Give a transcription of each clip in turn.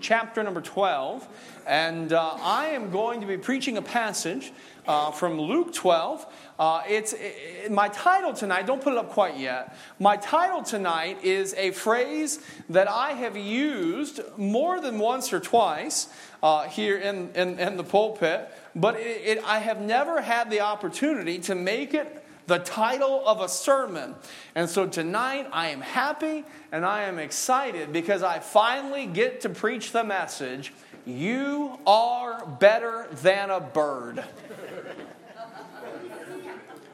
chapter number 12, and uh, I am going to be preaching a passage uh, from Luke 12. Uh, it's it, my title tonight, don't put it up quite yet. My title tonight is a phrase that I have used more than once or twice uh, here in, in, in, the pulpit, but it, it, I have never had the opportunity to make it the title of a sermon. And so tonight I am happy and I am excited because I finally get to preach the message You are better than a bird.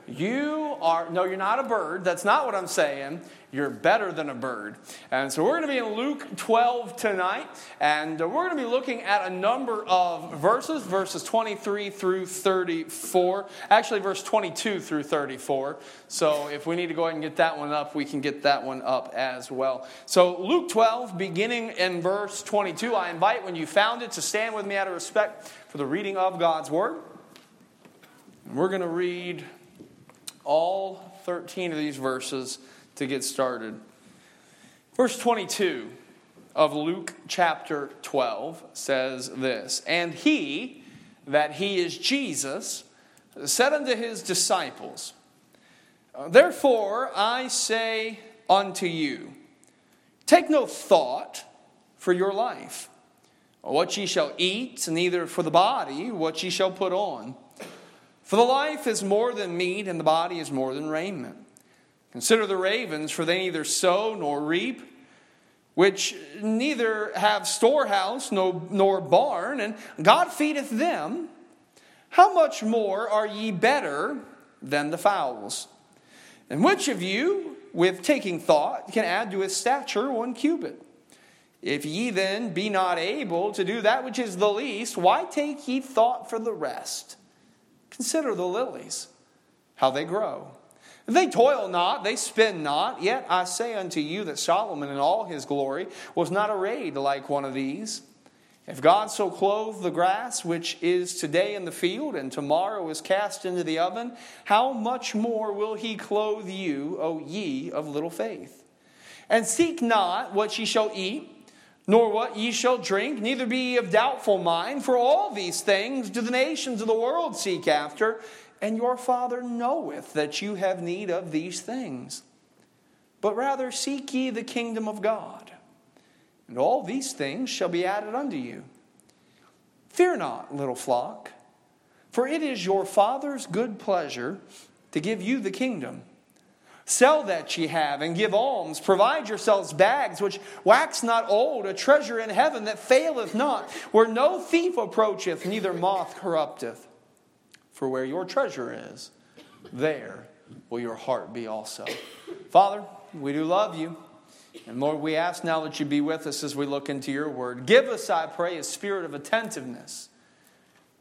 You are, no, you're not a bird. That's not what I'm saying. You're better than a bird. And so we're going to be in Luke 12 tonight, and uh, we're going to be looking at a number of verses, verses 23 through 34. Actually, verse 22 through 34. So if we need to go ahead and get that one up, we can get that one up as well. So Luke 12, beginning in verse 22, I invite when you found it to stand with me out of respect for the reading of God's Word. We're going to read all 13 of these verses to get started. Verse 22 of Luke chapter 12 says this And he, that he is Jesus, said unto his disciples, Therefore I say unto you, take no thought for your life, what ye shall eat, neither for the body what ye shall put on. For the life is more than meat, and the body is more than raiment. Consider the ravens, for they neither sow nor reap, which neither have storehouse nor, barn, and God feedeth them. How much more are ye better than the fowls? And which of you, with taking thought, can add to his stature one cubit? If ye then be not able to do that which is the least, why take ye thought for the rest? Consider the lilies, how they grow. They toil not, they spin not, yet I say unto you that Solomon in all his glory was not arrayed like one of these. If God so clothe the grass which is today in the field and tomorrow is cast into the oven, how much more will he clothe you, O ye of little faith? And seek not what ye shall eat, nor what ye shall drink, neither be ye of doubtful mind, for all these things do the nations of the world seek after and your Father knoweth that you have need of these things. But rather seek ye the kingdom of God, and all these things shall be added unto you. Fear not, little flock, for it is your Father's good pleasure to give you the kingdom. Sell that ye have and give alms. Provide yourselves bags which wax not old, a treasure in heaven that faileth not, where no thief approacheth, neither moth corrupteth. For where your treasure is, there will your heart be also. Father, we do love you. And Lord, we ask now that you be with us as we look into your word. Give us, I pray, a spirit of attentiveness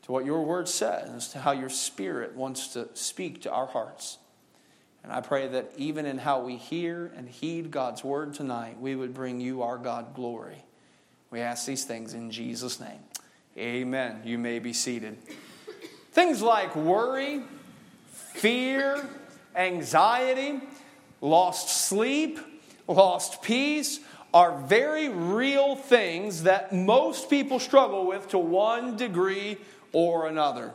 to what your word says, to how your spirit wants to speak to our hearts. And I pray that even in how we hear and heed God's word tonight, we would bring you, our God, glory. We ask these things in Jesus' name. Amen. You may be seated. Things like worry, fear, anxiety, lost sleep, lost peace are very real things that most people struggle with to one degree or another.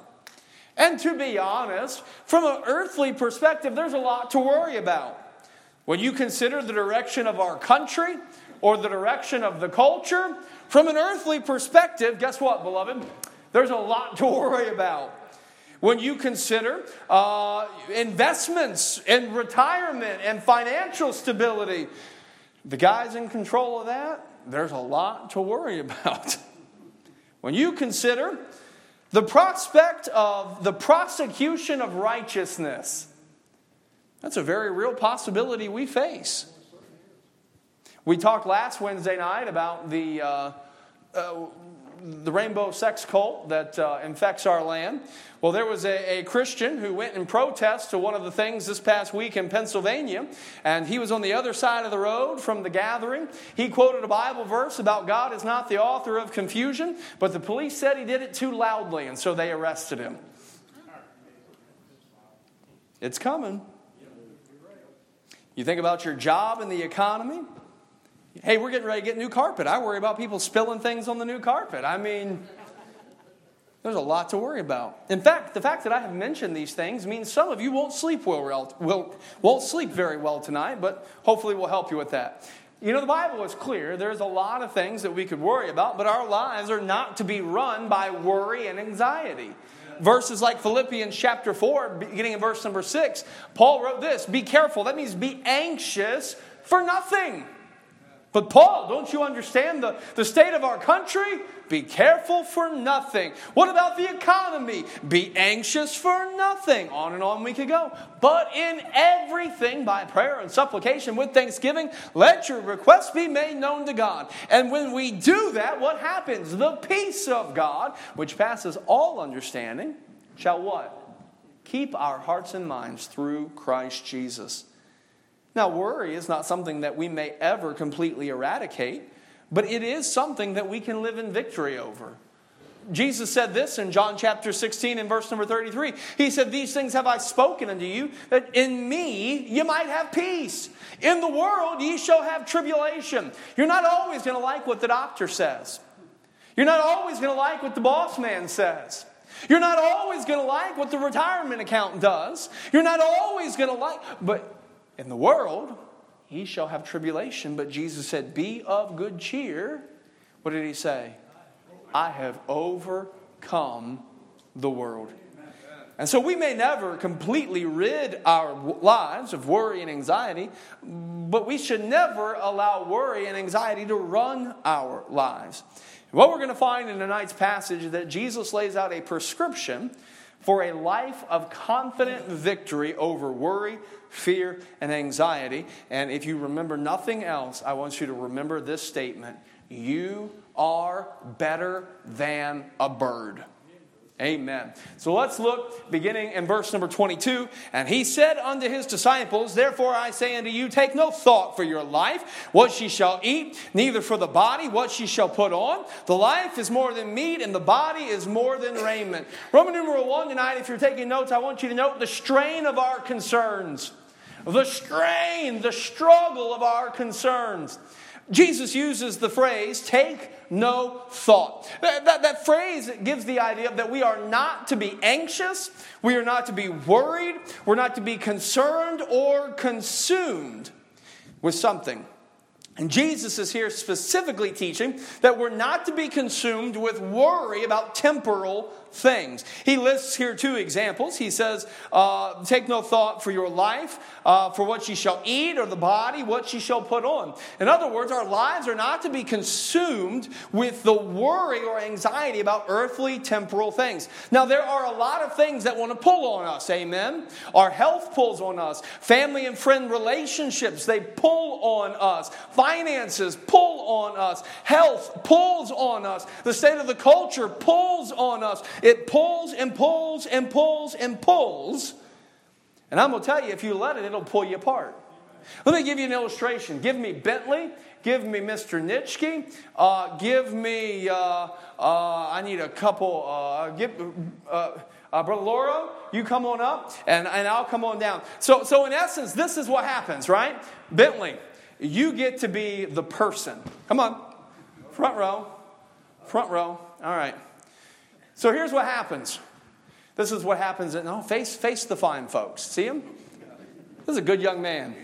And to be honest, from an earthly perspective, there's a lot to worry about. When you consider the direction of our country or the direction of the culture, from an earthly perspective, guess what, beloved? There's a lot to worry about. When you consider uh, investments and retirement and financial stability, the guys in control of that, there's a lot to worry about. When you consider the prospect of the prosecution of righteousness, that's a very real possibility we face. We talked last Wednesday night about the uh, uh, the rainbow sex cult that uh, infects our land. Well, there was a, a, Christian who went in protest to one of the things this past week in Pennsylvania, and he was on the other side of the road from the gathering. He quoted a Bible verse about God is not the author of confusion, but the police said he did it too loudly, and so they arrested him. It's coming. You think about your job and the economy, Hey, we're getting ready to get new carpet. I worry about people spilling things on the new carpet. I mean, there's a lot to worry about. In fact, the fact that I have mentioned these things means some of you won't sleep well, will, won't sleep very well tonight, but hopefully we'll help you with that. You know, the Bible is clear. There's a lot of things that we could worry about, but our lives are not to be run by worry and anxiety. Verses like Philippians chapter 4, beginning in verse number 6, Paul wrote this Be careful. That means be anxious for nothing. But, Paul, don't you understand the, the state of our country? Be careful for nothing. What about the economy? Be anxious for nothing. On and on we could go. But in everything, by prayer and supplication with thanksgiving, let your requests be made known to God. And when we do that, what happens? The peace of God, which passes all understanding, shall what? Keep our hearts and minds through Christ Jesus. Now, worry is not something that we may ever completely eradicate, but it is something that we can live in victory over. Jesus said this in John chapter 16 and verse number 33. He said, These things have I spoken unto you, that in me you might have peace. In the world ye shall have tribulation. You're not always going to like what the doctor says. You're not always going to like what the boss man says. You're not always going to like what the retirement account does. You're not always going to like, but in the world, he shall have tribulation. But Jesus said, Be of good cheer. What did he say? I have overcome the world. And so we may never completely rid our lives of worry and anxiety, but we should never allow worry and anxiety to run our lives. What we're going to find in tonight's passage is that Jesus lays out a prescription for a life of confident victory over worry, fear, and anxiety. And if you remember nothing else, I want you to remember this statement You are better than a bird. Amen. So let's look beginning in verse number 22. And he said unto his disciples, Therefore I say unto you, take no thought for your life, what she shall eat, neither for the body, what she shall put on. The life is more than meat, and the body is more than raiment. Roman numeral 1 tonight, if you're taking notes, I want you to note the strain of our concerns. The strain, the struggle of our concerns. Jesus uses the phrase, take no thought. That, that, that, phrase gives the idea that we are not to be anxious, we are not to be worried, we're not to be concerned or consumed with something. And Jesus is here specifically teaching that we're not to be consumed with worry about temporal things. He lists here two examples. He says, uh, Take no thought for your life, uh, for what ye shall eat, or the body, what ye shall put on. In other words, our lives are not to be consumed with the worry or anxiety about earthly, temporal things. Now, there are a lot of things that want to pull on us, amen? Our health pulls on us, family and friend relationships, they pull on us, finances pull on us, health pulls on us, the state of the culture pulls on us. It pulls and pulls and pulls and pulls. And I'm going to tell you, if you let it, it'll pull you apart. Let me give you an illustration. Give me Bentley. Give me Mr. Nitschke. Uh, give me, uh, uh, I need a couple, uh, give, uh, uh, Brother Lauro, you come on up, and, and I'll come on down. So, so, in essence, this is what happens, right? Bentley, you get to be the person. Come on. Front row. Front row. All right. So here's what happens. This is what happens. At, no, face, face the fine folks. See him? This is a good young man.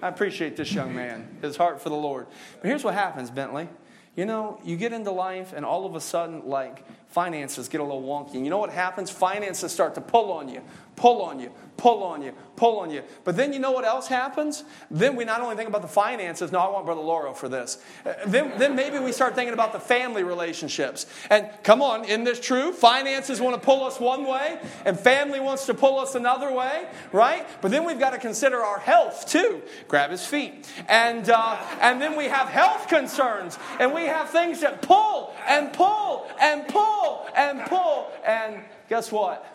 I appreciate this young man, his heart for the Lord. But here's what happens, Bentley. You know, you get into life, and all of a sudden, like, finances get a little wonky. And you know what happens? Finances start to pull on you, pull on you, pull on you, pull on you. But then you know what else happens? Then we not only think about the finances, no, I want Brother Lauro for this. Uh, then, then maybe we start thinking about the family relationships. And come on, isn't this true? Finances want to pull us one way, and family wants to pull us another way, right? But then we've got to consider our health too. Grab his feet. And, uh, and then we have health concerns, and we have things that pull and pull and pull and pull. And guess what?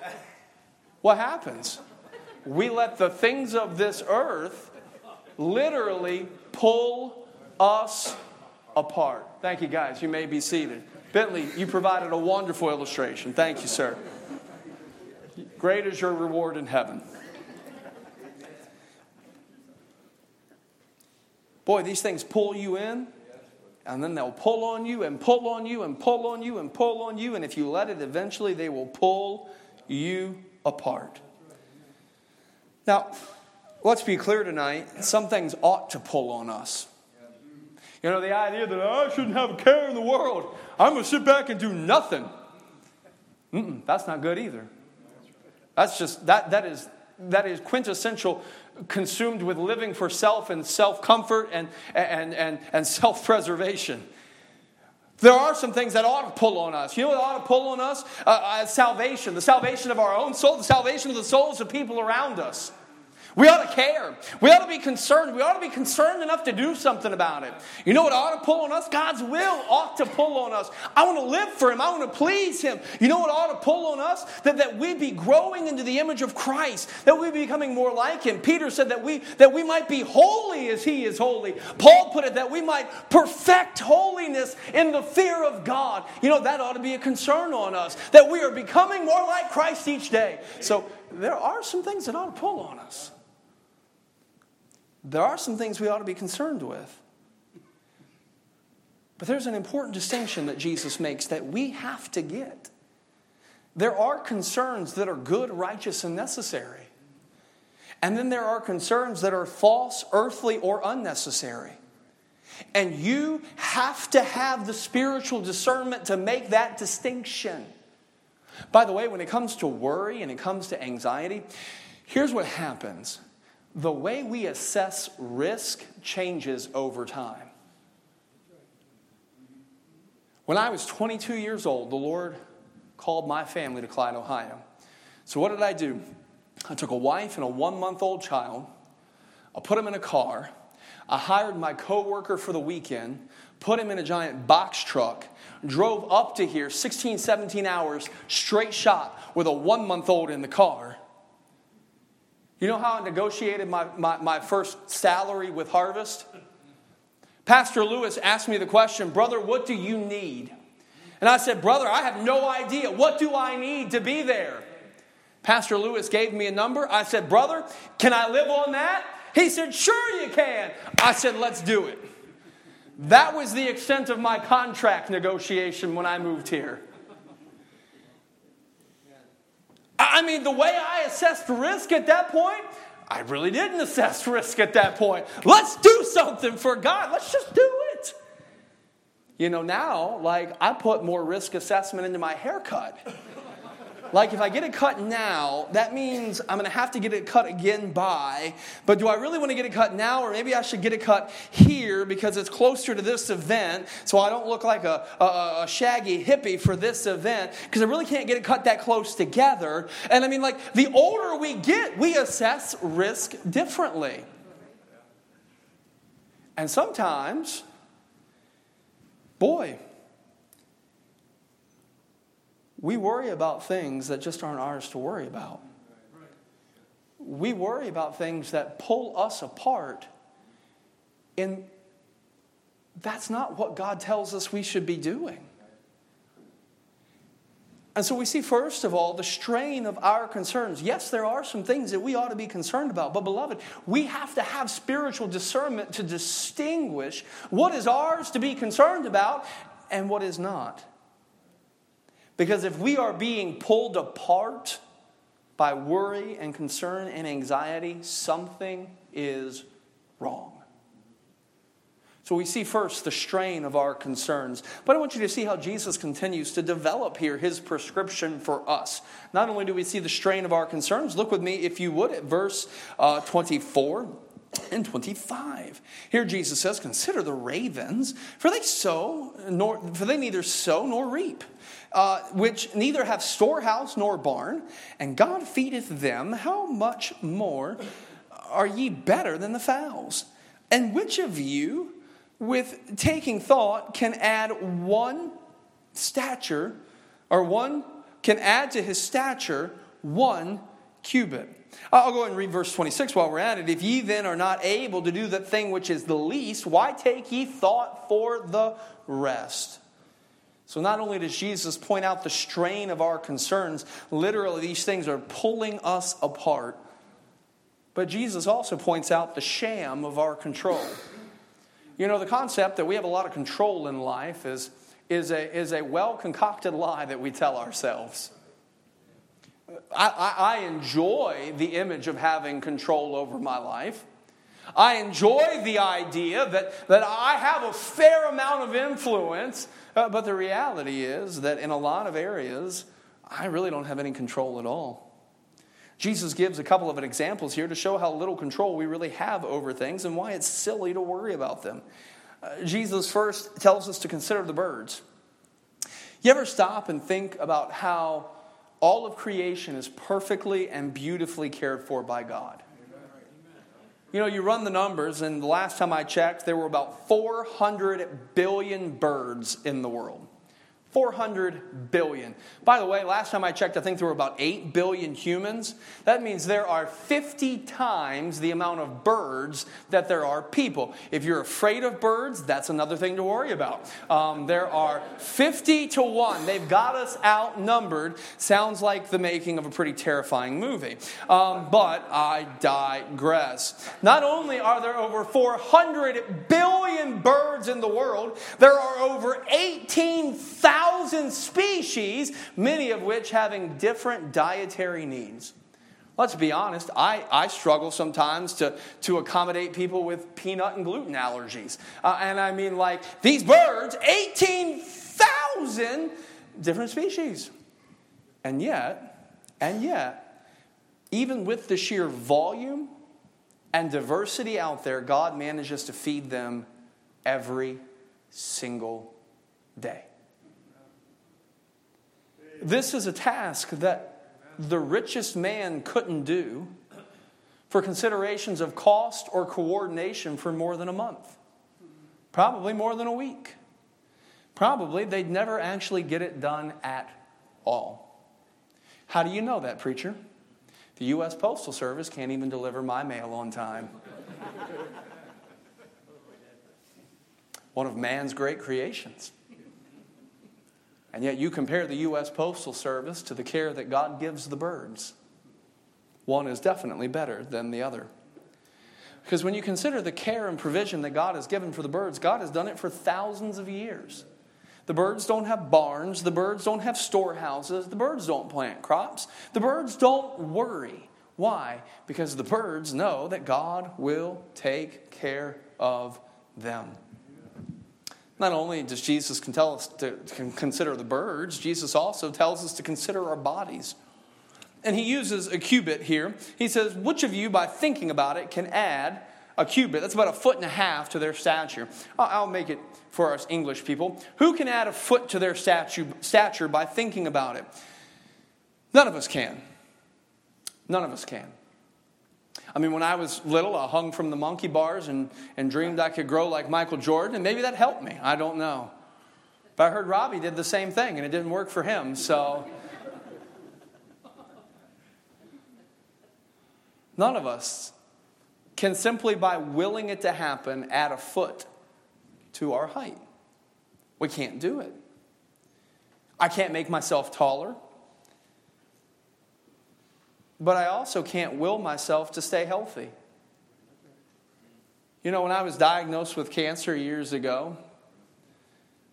What happens? We let the things of this earth literally pull us apart. Thank you, guys. You may be seated. Bentley, you provided a wonderful illustration. Thank you, sir. Great is your reward in heaven. Boy, these things pull you in, and then they'll pull on you and pull on you and pull on you and pull on you, and if you let it, eventually they will pull you apart. Now, let's be clear tonight some things ought to pull on us. You know, the idea that oh, I shouldn't have a care in the world, I'm going to sit back and do nothing. Mm-mm, that's not good either. That's just, that, that, is, that is quintessential consumed with living for self and self comfort and, and, and, and self preservation. There are some things that ought to pull on us. You know what ought to pull on us? Uh, uh, salvation, the salvation of our own soul, the salvation of the souls of people around us. We ought to care. We ought to be concerned. We ought to be concerned enough to do something about it. You know what ought to pull on us? God's will ought to pull on us. I want to live for Him. I want to please Him. You know what ought to pull on us? That, that we be growing into the image of Christ, that we be becoming more like Him. Peter said that we, that we might be holy as He is holy. Paul put it that we might perfect holiness in the fear of God. You know, that ought to be a concern on us, that we are becoming more like Christ each day. So there are some things that ought to pull on us there are some things we ought to be concerned with. But there's an important distinction that Jesus makes that we have to get. There are concerns that are good, righteous, and necessary. And then there are concerns that are false, earthly, or unnecessary. And you have to have the spiritual discernment to make that distinction. By the way, when it comes to worry and it comes to anxiety, here's what happens the way we assess risk changes over time. When I was 22 years old, the Lord called my family to Clyde, Ohio. So, what did I do? I took a wife and a one month old child, I put them in a car, I hired my coworker for the weekend, put him in a giant box truck, drove up to here 16, 17 hours straight shot with a one month old in the car you know how I negotiated my, my, my first salary with Harvest? Pastor Lewis asked me the question, Brother, what do you need? And I said, Brother, I have no idea. What do I need to be there? Pastor Lewis gave me a number. I said, Brother, can I live on that? He said, Sure, you can. I said, Let's do it. That was the extent of my contract negotiation when I moved here. I mean, the way I assessed risk at that point, I really didn't assess risk at that point. Let's do something for God. Let's just do it. You know, now, like, I put more risk assessment into my haircut. Like, if I get it cut now, that means I'm going to have to get it cut again by. But do I really want to get it cut now, or maybe I should get it cut here because it's closer to this event so I don't look like a, a, a shaggy hippie for this event because I really can't get it cut that close together. And I mean, like, the older we get, we assess risk differently. And sometimes, boy, we worry about things that just aren't ours to worry about. We worry about things that pull us apart, and that's not what God tells us we should be doing. And so we see, first of all, the strain of our concerns. Yes, there are some things that we ought to be concerned about, but beloved, we have to have spiritual discernment to distinguish what is ours to be concerned about and what is not. Because if we are being pulled apart by worry and concern and anxiety, something is wrong. So we see first the strain of our concerns. But I want you to see how Jesus continues to develop here his prescription for us. Not only do we see the strain of our concerns, look with me, if you would, at verse uh, 24 and 25. Here Jesus says, Consider the ravens, for they sow, nor, for they neither sow nor reap uh, which neither have storehouse nor barn, and God feedeth them, how much more are ye better than the fowls? And which of you, with taking thought, can add one stature, or one can add to his stature one cubit? I'll go and read verse 26 while we're at it. If ye then are not able to do that thing which is the least, why take ye thought for the rest? So, not only does Jesus point out the strain of our concerns, literally, these things are pulling us apart, but Jesus also points out the sham of our control. You know, the concept that we have a lot of control in life is, is a, is a well concocted lie that we tell ourselves. I, I, I enjoy the image of having control over my life. I enjoy the idea that, that I have a fair amount of influence, uh, but the reality is that in a lot of areas, I really don't have any control at all. Jesus gives a couple of examples here to show how little control we really have over things and why it's silly to worry about them. Uh, Jesus first tells us to consider the birds. You ever stop and think about how all of creation is perfectly and beautifully cared for by God? You know, you run the numbers, and the last time I checked, there were about 400 billion birds in the world. 400 billion. By the way, last time I checked, I think there were about 8 billion humans. That means there are 50 times the amount of birds that there are people. If you're afraid of birds, that's another thing to worry about. Um, there are 50 to 1. They've got us outnumbered. Sounds like the making of a pretty terrifying movie. Um, but I digress. Not only are there over 400 billion birds in the world, there are over 18,000 thousand species, many of which having different dietary needs. Let's be honest, I, I struggle sometimes to, to accommodate people with peanut and gluten allergies. Uh, and I mean, like, these birds, 18,000 different species. And yet, and yet, even with the sheer volume and diversity out there, God manages to feed them every single day. This is a task that the richest man couldn't do for considerations of cost or coordination for more than a month, probably more than a week. Probably they'd never actually get it done at all. How do you know that, preacher? The U.S. Postal Service can't even deliver my mail on time. One of man's great creations. And yet you compare the U.S. Postal Service to the care that God gives the birds. One is definitely better than the other. Because when you consider the care and provision that God has given for the birds, God has done it for thousands of years. The birds don't have barns, the birds don't have storehouses, the birds don't plant crops, the birds don't worry. Why? Because the birds know that God will take care of them. Not only does Jesus tell us to consider the birds, Jesus also tells us to consider our bodies. And he uses a cubit here. He says, Which of you, by thinking about it, can add a cubit? That's about a foot and a half to their stature. I'll make it for us English people. Who can add a foot to their stature by thinking about it? None of us can. None of us can. I mean, when I was little, I hung from the monkey bars and, and dreamed I could grow like Michael Jordan, and maybe that helped me. I don't know. But I heard Robbie did the same thing, and it didn't work for him, so. None of us can simply by willing it to happen add a foot to our height. We can't do it. I can't make myself taller but I also can't will myself to stay healthy. You know, when I was diagnosed with cancer years ago,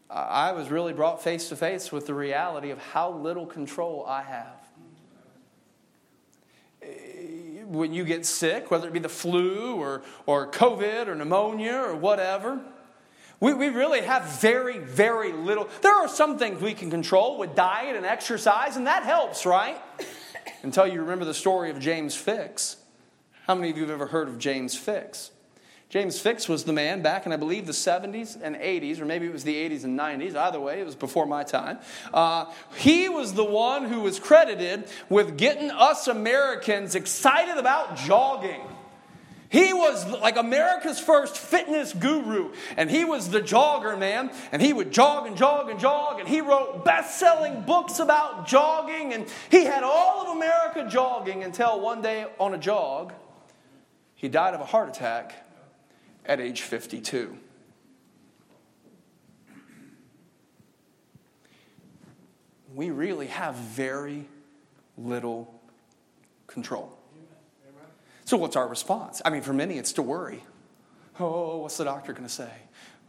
I was really brought face to face with the reality of how little control I have. When you get sick, whether it be the flu or, or COVID or pneumonia or whatever, we, we really have very, very little. There are some things we can control with diet and exercise, and that helps, right? Until you remember the story of James Fixx. How many of you have ever heard of James Fixx? James Fixx was the man back in, I believe, the 70s and 80s, or maybe it was the 80s and 90s. Either way, it was before my time. Uh, he was the one who was credited with getting us Americans excited about jogging. He was like America's first fitness guru, and he was the jogger, man. And he would jog and jog and jog, and he wrote best selling books about jogging, and he had all of America jogging until one day on a jog, he died of a heart attack at age 52. We really have very little control. So, what's our response? I mean, for many, it's to worry. Oh, what's the doctor going to say?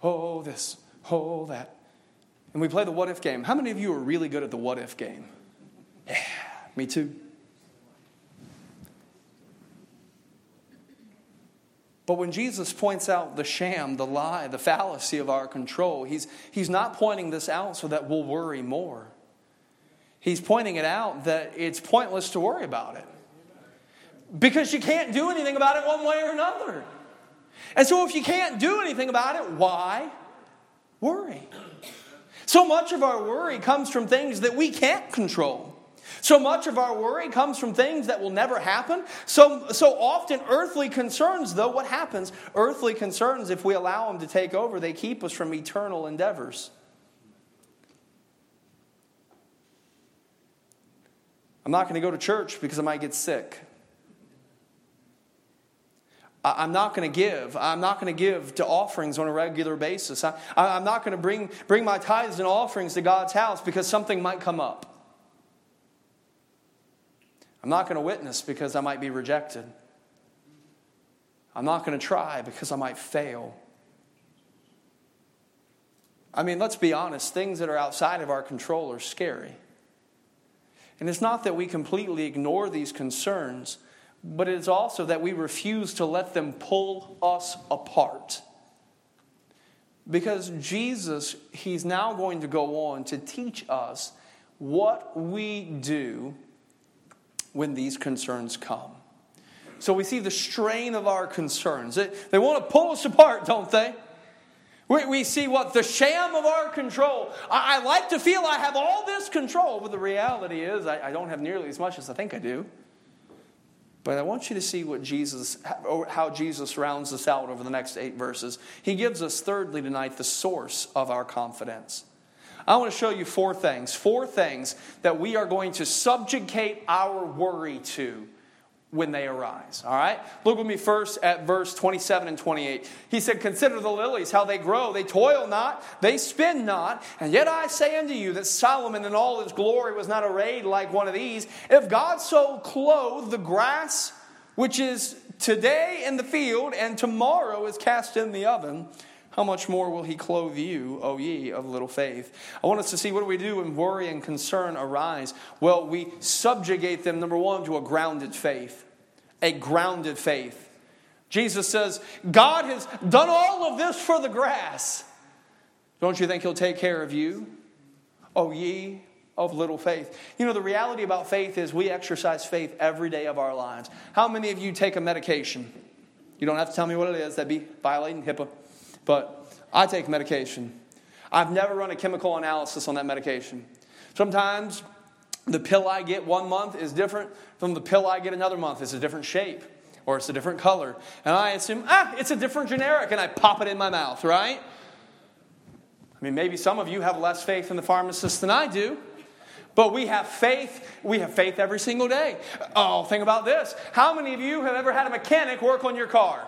Oh, this, oh, that. And we play the what if game. How many of you are really good at the what if game? Yeah, me too. But when Jesus points out the sham, the lie, the fallacy of our control, he's, he's not pointing this out so that we'll worry more. He's pointing it out that it's pointless to worry about it. Because you can't do anything about it one way or another. And so, if you can't do anything about it, why worry? So much of our worry comes from things that we can't control. So much of our worry comes from things that will never happen. So, so often, earthly concerns, though, what happens? Earthly concerns, if we allow them to take over, they keep us from eternal endeavors. I'm not going to go to church because I might get sick. I'm not going to give. I'm not going to give to offerings on a regular basis. I, am not going to bring, bring my tithes and offerings to God's house because something might come up. I'm not going to witness because I might be rejected. I'm not going to try because I might fail. I mean, let's be honest, things that are outside of our control are scary. And it's not that we completely ignore these concerns, but it's also that we refuse to let them pull us apart. Because Jesus, He's now going to go on to teach us what we do when these concerns come. So we see the strain of our concerns. They, want to pull us apart, don't they? We, see what? The sham of our control. I, like to feel I have all this control, but the reality is I don't have nearly as much as I think I do. But I want you to see what Jesus, how Jesus rounds this out over the next eight verses. He gives us, thirdly, tonight, the source of our confidence. I want to show you four things, four things that we are going to subjugate our worry to when they arise. All right? Look with me first at verse 27 and 28. He said, Consider the lilies, how they grow. They toil not, they spin not. And yet I say unto you that Solomon in all his glory was not arrayed like one of these. If God so clothe the grass, which is today in the field and tomorrow is cast in the oven, how much more will he clothe you, O ye of little faith? I want us to see what do we do when worry and concern arise? Well, we subjugate them, number one, to a grounded faith. A grounded faith. Jesus says, God has done all of this for the grass. Don't you think he'll take care of you? O ye of little faith. You know, the reality about faith is we exercise faith every day of our lives. How many of you take a medication? You don't have to tell me what it is, that'd be violating HIPAA. But I take medication. I've never run a chemical analysis on that medication. Sometimes the pill I get one month is different from the pill I get another month. It's a different shape or it's a different color. And I assume, ah, it's a different generic, and I pop it in my mouth, right? I mean, maybe some of you have less faith in the pharmacist than I do. But we have faith. We have faith every single day. Oh, think about this. How many of you have ever had a mechanic work on your car?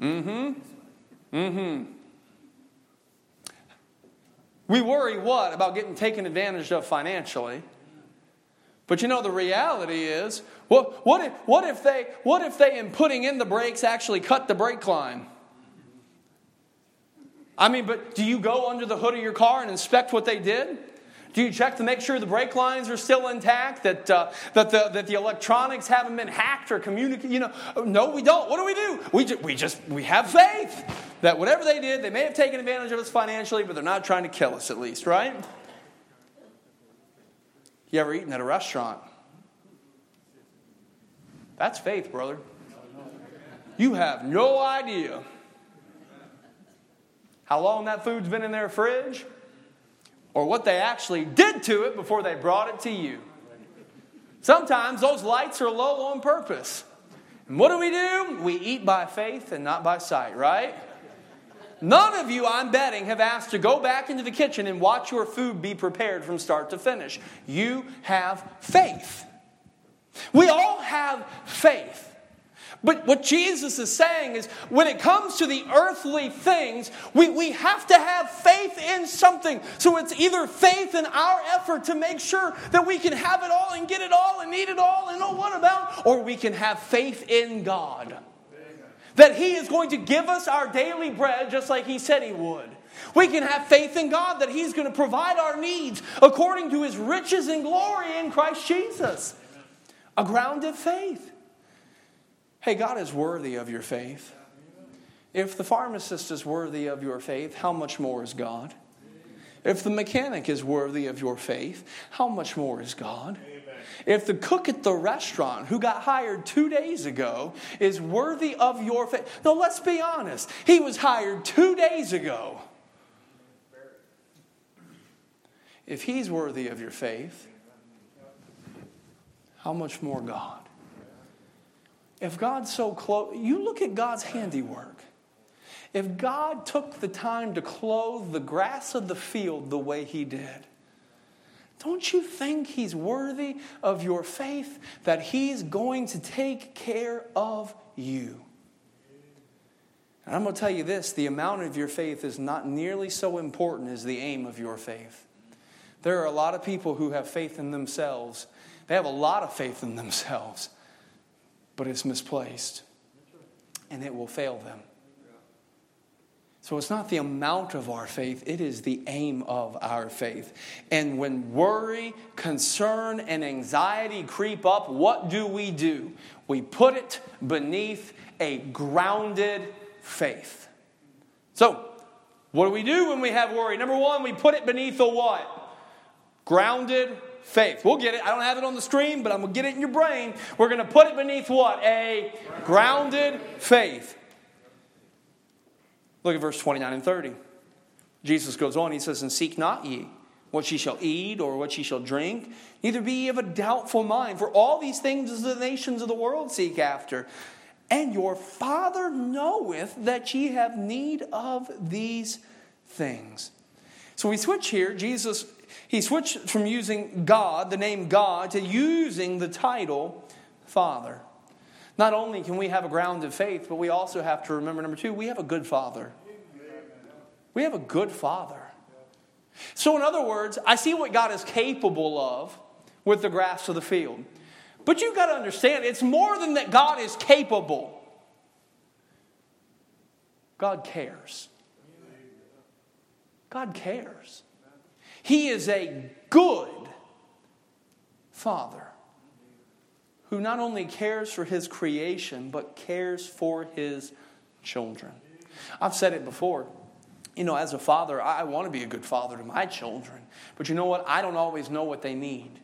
Mm-hmm. Mm-hmm. We worry what? About getting taken advantage of financially. But you know, the reality is, what, if, what, if they, what if they, in putting in the brakes, actually cut the brake line? I mean, but do you go under the hood of your car and inspect what they did? Do you check to make sure the brake lines are still intact, that, uh, that, the, that the electronics haven't been hacked or communicated? You know, no, we don't. What do we do? We, ju- we just, we have faith that whatever they did, they may have taken advantage of us financially, but they're not trying to kill us at least, right? You ever eaten at a restaurant? That's faith, brother. You have no idea how long that food's been in their fridge or what they actually did to it before they brought it to you. Sometimes those lights are low on purpose. And what do we do? We eat by faith and not by sight, right? None of you, I'm betting, have asked to go back into the kitchen and watch your food be prepared from start to finish. You have faith. We all have faith. But what Jesus is saying is when it comes to the earthly things, we, we have to have faith in something. So it's either faith in our effort to make sure that we can have it all and get it all and need it all and know what about, or we can have faith in God. that He is going to give us our daily bread just like He said He would. We can have faith in God that He's going to provide our needs according to His riches and glory in Christ Jesus. A grounded faith. Hey, God is worthy of your faith. If the pharmacist is worthy of your faith, how much more is God? If the mechanic is worthy of your faith, how much more is God? If the cook at the restaurant who got hired two days ago is worthy of your faith, no, let's be honest. He was hired two days ago. If he's worthy of your faith, how much more God? If God's so close, you look at God's handiwork. If God took the time to clothe the grass of the field the way He did, don't you think He's worthy of your faith that He's going to take care of you? And I'm going to tell you this the amount of your faith is not nearly so important as the aim of your faith. There are a lot of people who have faith in themselves, they have a lot of faith in themselves, but it's misplaced and it will fail them. So it's not the amount of our faith, it is the aim of our faith. And when worry, concern, and anxiety creep up, what do we do? We put it beneath a grounded faith. So, what do we do when we have worry? Number one, we put it beneath a what? Grounded faith. We'll get it. I don't have it on the screen, but I'm going to get it in your brain. We're going to put it beneath what? A grounded faith. Look at verse 29 and 30. Jesus goes on, he says, And seek not ye what ye shall eat or what ye shall drink, neither be ye of a doubtful mind, for all these things the nations of the world seek after. And your Father knoweth that ye have need of these things. So we switch here. Jesus, he switched from using God, the name God, to using the title Father. Not only can we have a grounded faith, but we also have to remember number two, we have a good father. We have a good father. So, in other words, I see what God is capable of with the grass of the field. But you've got to understand, it's more than that God is capable. God cares. God cares. He is a good father who not only cares for his creation, but cares for his children. I've said it before. You know, as a father, I want to be a good father to my children. But you know what? I don't always know what they need.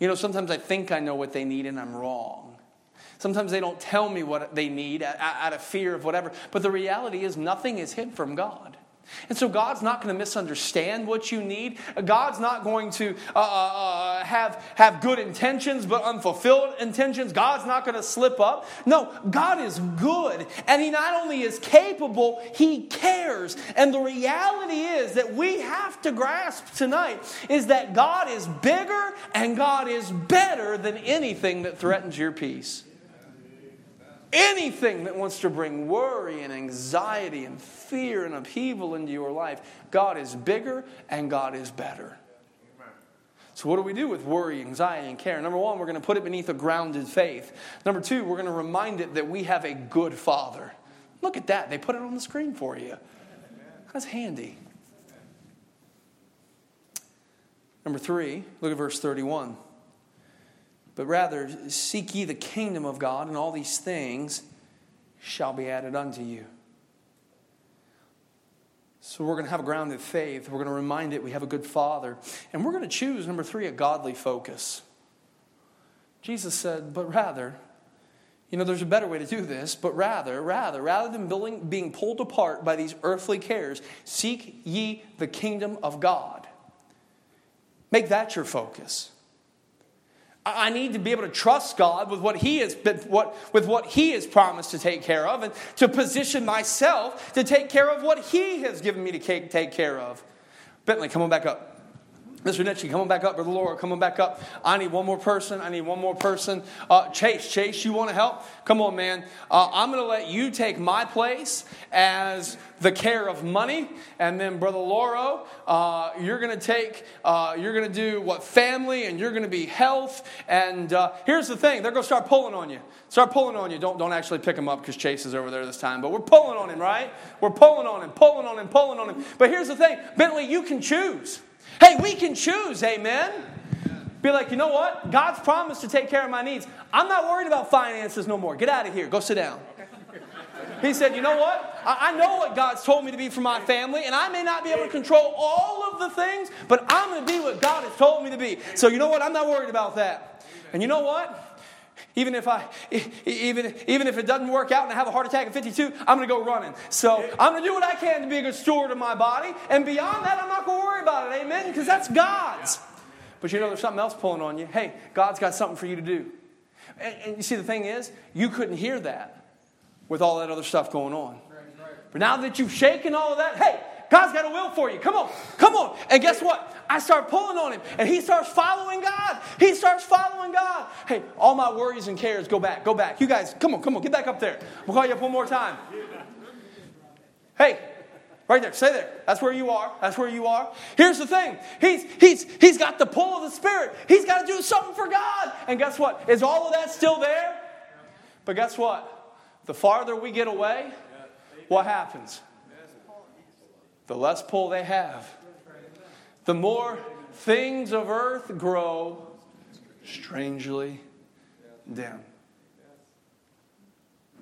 You know, sometimes I think I know what they need and I'm wrong. Sometimes they don't tell me what they need out of fear of whatever. But the reality is, nothing is hid from God. And so God's not going to misunderstand what you need. God's not going to uh, uh, uh, have, have good intentions but unfulfilled intentions. God's not going to slip up. No, God is good. And He not only is capable, He cares. And the reality is that we have to grasp tonight is that God is bigger and God is better than anything that threatens your peace. Anything that wants to bring worry and anxiety and fear and upheaval into your life, God is bigger and God is better. So, what do we do with worry, anxiety, and care? Number one, we're going to put it beneath a grounded faith. Number two, we're going to remind it that we have a good Father. Look at that. They put it on the screen for you. That's handy. Number three, look at verse 31 but rather seek ye the kingdom of God, and all these things shall be added unto you. So we're going to have a grounded faith. We're going to remind it we have a good Father. And we're going to choose, number three, a godly focus. Jesus said, but rather, you know, there's a better way to do this, but rather, rather, rather than building, being pulled apart by these earthly cares, seek ye the kingdom of God. Make that your focus. I need to be able to trust God with what He has what, with what He has promised to take care of, and to position myself to take care of what He has given me to take care of. Bentley, come on back up. Mr. Nitchie, come on back up. Brother Lauro, come on back up. I need one more person. I need one more person. Uh, Chase, Chase, you want to help? Come on, man. Uh, I'm going to let you take my place as the care of money. And then, Brother Lauro, uh, you're going to take, uh, you're going to do what family, and you're going to be health. And uh, here's the thing they're going to start pulling on you. Start pulling on you. Don't, don't actually pick him up because Chase is over there this time. But we're pulling on him, right? We're pulling on him, pulling on him, pulling on him. But here's the thing Bentley, you can choose. Hey, we can choose, amen? Be like, you know what? God's promised to take care of my needs. I'm not worried about finances no more. Get out of here. Go sit down. He said, You know what? I, know what God's told me to be for my family, and I may not be able to control all of the things, but I'm going to be what God has told me to be. So, you know what? I'm not worried about that. And you know what? Even if I, even, even if it doesn't work out and I have a heart attack at 52, I'm going to go running. So I'm going to do what I can to be a good steward of my body. And beyond that, I'm not going to worry about it. Amen? Because that's God's. But you know, there's something else pulling on you. Hey, God's got something for you to do. And, and you see, the thing is, you couldn't hear that with all that other stuff going on. But now that you've shaken all of that, hey, God's got a will for you. Come on, come on. And guess what? I start pulling on him, and he starts following God. He starts following God. Hey, all my worries and cares, go back, go back. You guys, come on, come on, get back up there. We'll call you up one more time. Hey, right there, stay there. That's where you are. That's where you are. Here's the thing he's, he's, he's got the pull of the Spirit, he's got to do something for God. And guess what? Is all of that still there? But guess what? The farther we get away, what happens? The less pull they have. The more things of earth grow strangely dim.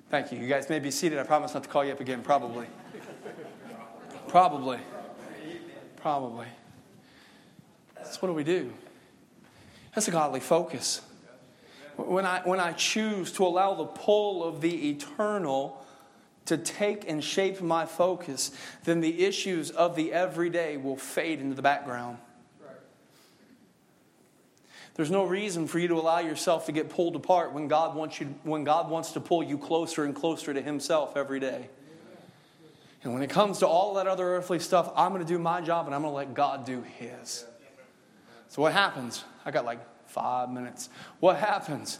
Thank you. You guys may be seated. I promise not to call you up again, probably. Probably. Probably. That's what do we do? That's a godly focus. When I, when I choose to allow the pull of the eternal to take and shape my focus, then the issues of the everyday will fade into the background. There's no reason for you to allow yourself to get pulled apart when God wants you when God wants to pull you closer and closer to himself every day. And when it comes to all that other earthly stuff, I'm going to do my job and I'm going to let God do his. So what happens? I got like 5 minutes. What happens?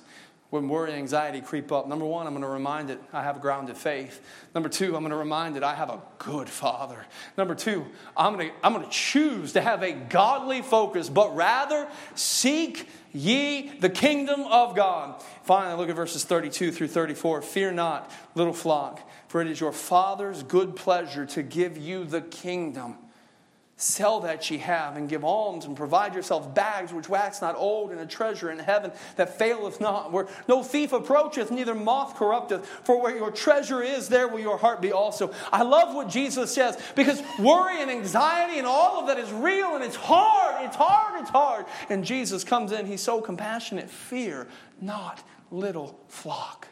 When worry and anxiety creep up. Number one, I'm going to remind it I have grounded faith. Number two, I'm going to remind it I have a good father. Number two, I'm going to, I'm going to choose to have a godly focus, but rather seek ye the kingdom of God. Finally, look at verses 32 through 34. Fear not, little flock, for it is your Father's good pleasure to give you the kingdom. Sell that ye have and give alms and provide yourselves bags which wax not old and a treasure in heaven that faileth not, where no thief approacheth, neither moth corrupteth. For where your treasure is, there will your heart be also. I love what Jesus says because worry and anxiety and all of that is real and it's hard. It's hard. It's hard. And Jesus comes in, he's so compassionate. Fear not, little flock.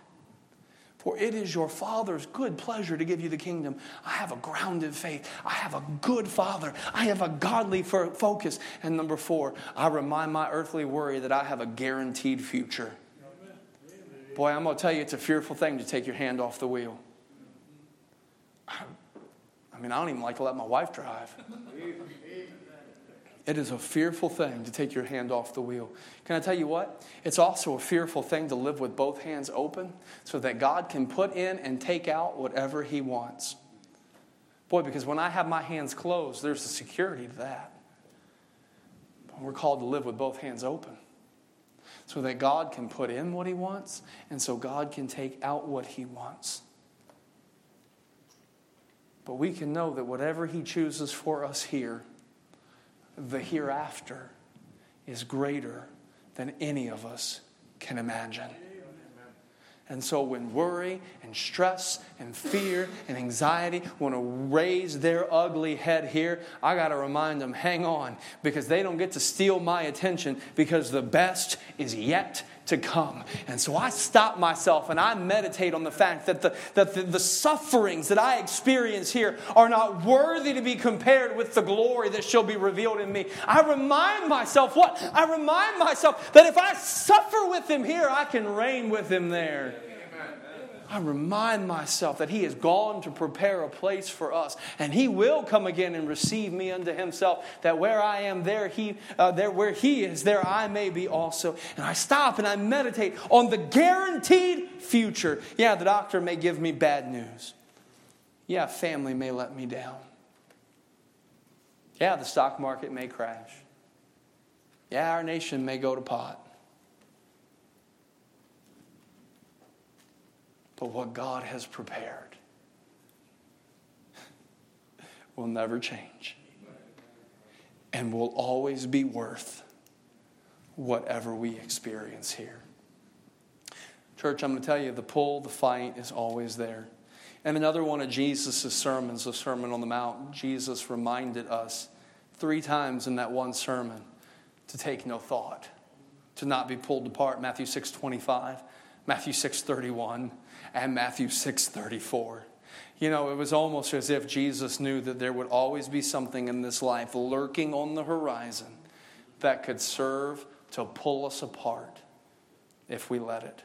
For it is your Father's good pleasure to give you the kingdom. I have a grounded faith. I have a good Father. I have a godly focus. And number four, I remind my earthly worry that I have a guaranteed future. Boy, I'm going to tell you, it's a fearful thing to take your hand off the wheel. I mean, I don't even like to let my wife drive. It is a fearful thing to take your hand off the wheel. Can I tell you what? It's also a fearful thing to live with both hands open so that God can put in and take out whatever He wants. Boy, because when I have my hands closed, there's a security to that. But we're called to live with both hands open so that God can put in what He wants and so God can take out what He wants. But we can know that whatever He chooses for us here, the hereafter is greater than any of us can imagine. And so, when worry and stress and fear and anxiety want to raise their ugly head here, I got to remind them hang on, because they don't get to steal my attention, because the best is yet to come. And so I stop myself and I meditate on the fact that the, that the, the, sufferings that I experience here are not worthy to be compared with the glory that shall be revealed in me. I remind myself what? I remind myself that if I suffer with him here, I can reign with him there. I remind myself that He has gone to prepare a place for us, and He will come again and receive me unto Himself. That where I am, there He, uh, there where He is, there I may be also. And I stop and I meditate on the guaranteed future. Yeah, the doctor may give me bad news. Yeah, family may let me down. Yeah, the stock market may crash. Yeah, our nation may go to pot. But what God has prepared will never change and will always be worth whatever we experience here. Church, I'm going to tell you the pull, the fight is always there. And another one of Jesus' sermons, the Sermon on the Mount, Jesus reminded us three times in that one sermon to take no thought, to not be pulled apart. Matthew 6 25, Matthew 6:31 and Matthew 6:34. You know, it was almost as if Jesus knew that there would always be something in this life lurking on the horizon that could serve to pull us apart if we let it.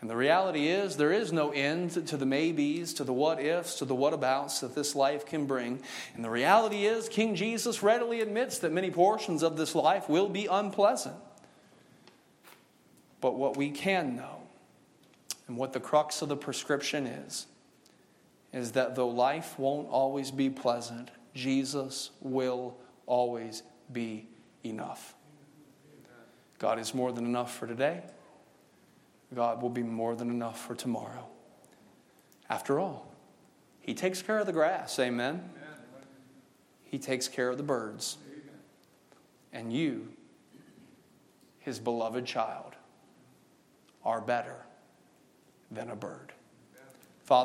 And the reality is, there is no end to the maybes, to the what ifs, to the what abouts that this life can bring. And the reality is, King Jesus readily admits that many portions of this life will be unpleasant. But what we can know, and what the crux of the prescription is, is that though life won't always be pleasant, Jesus will always be enough. God is more than enough for today. God will be more than enough for tomorrow. After all, He takes care of the grass, amen? He takes care of the birds. And you, His beloved child, are better than a bird.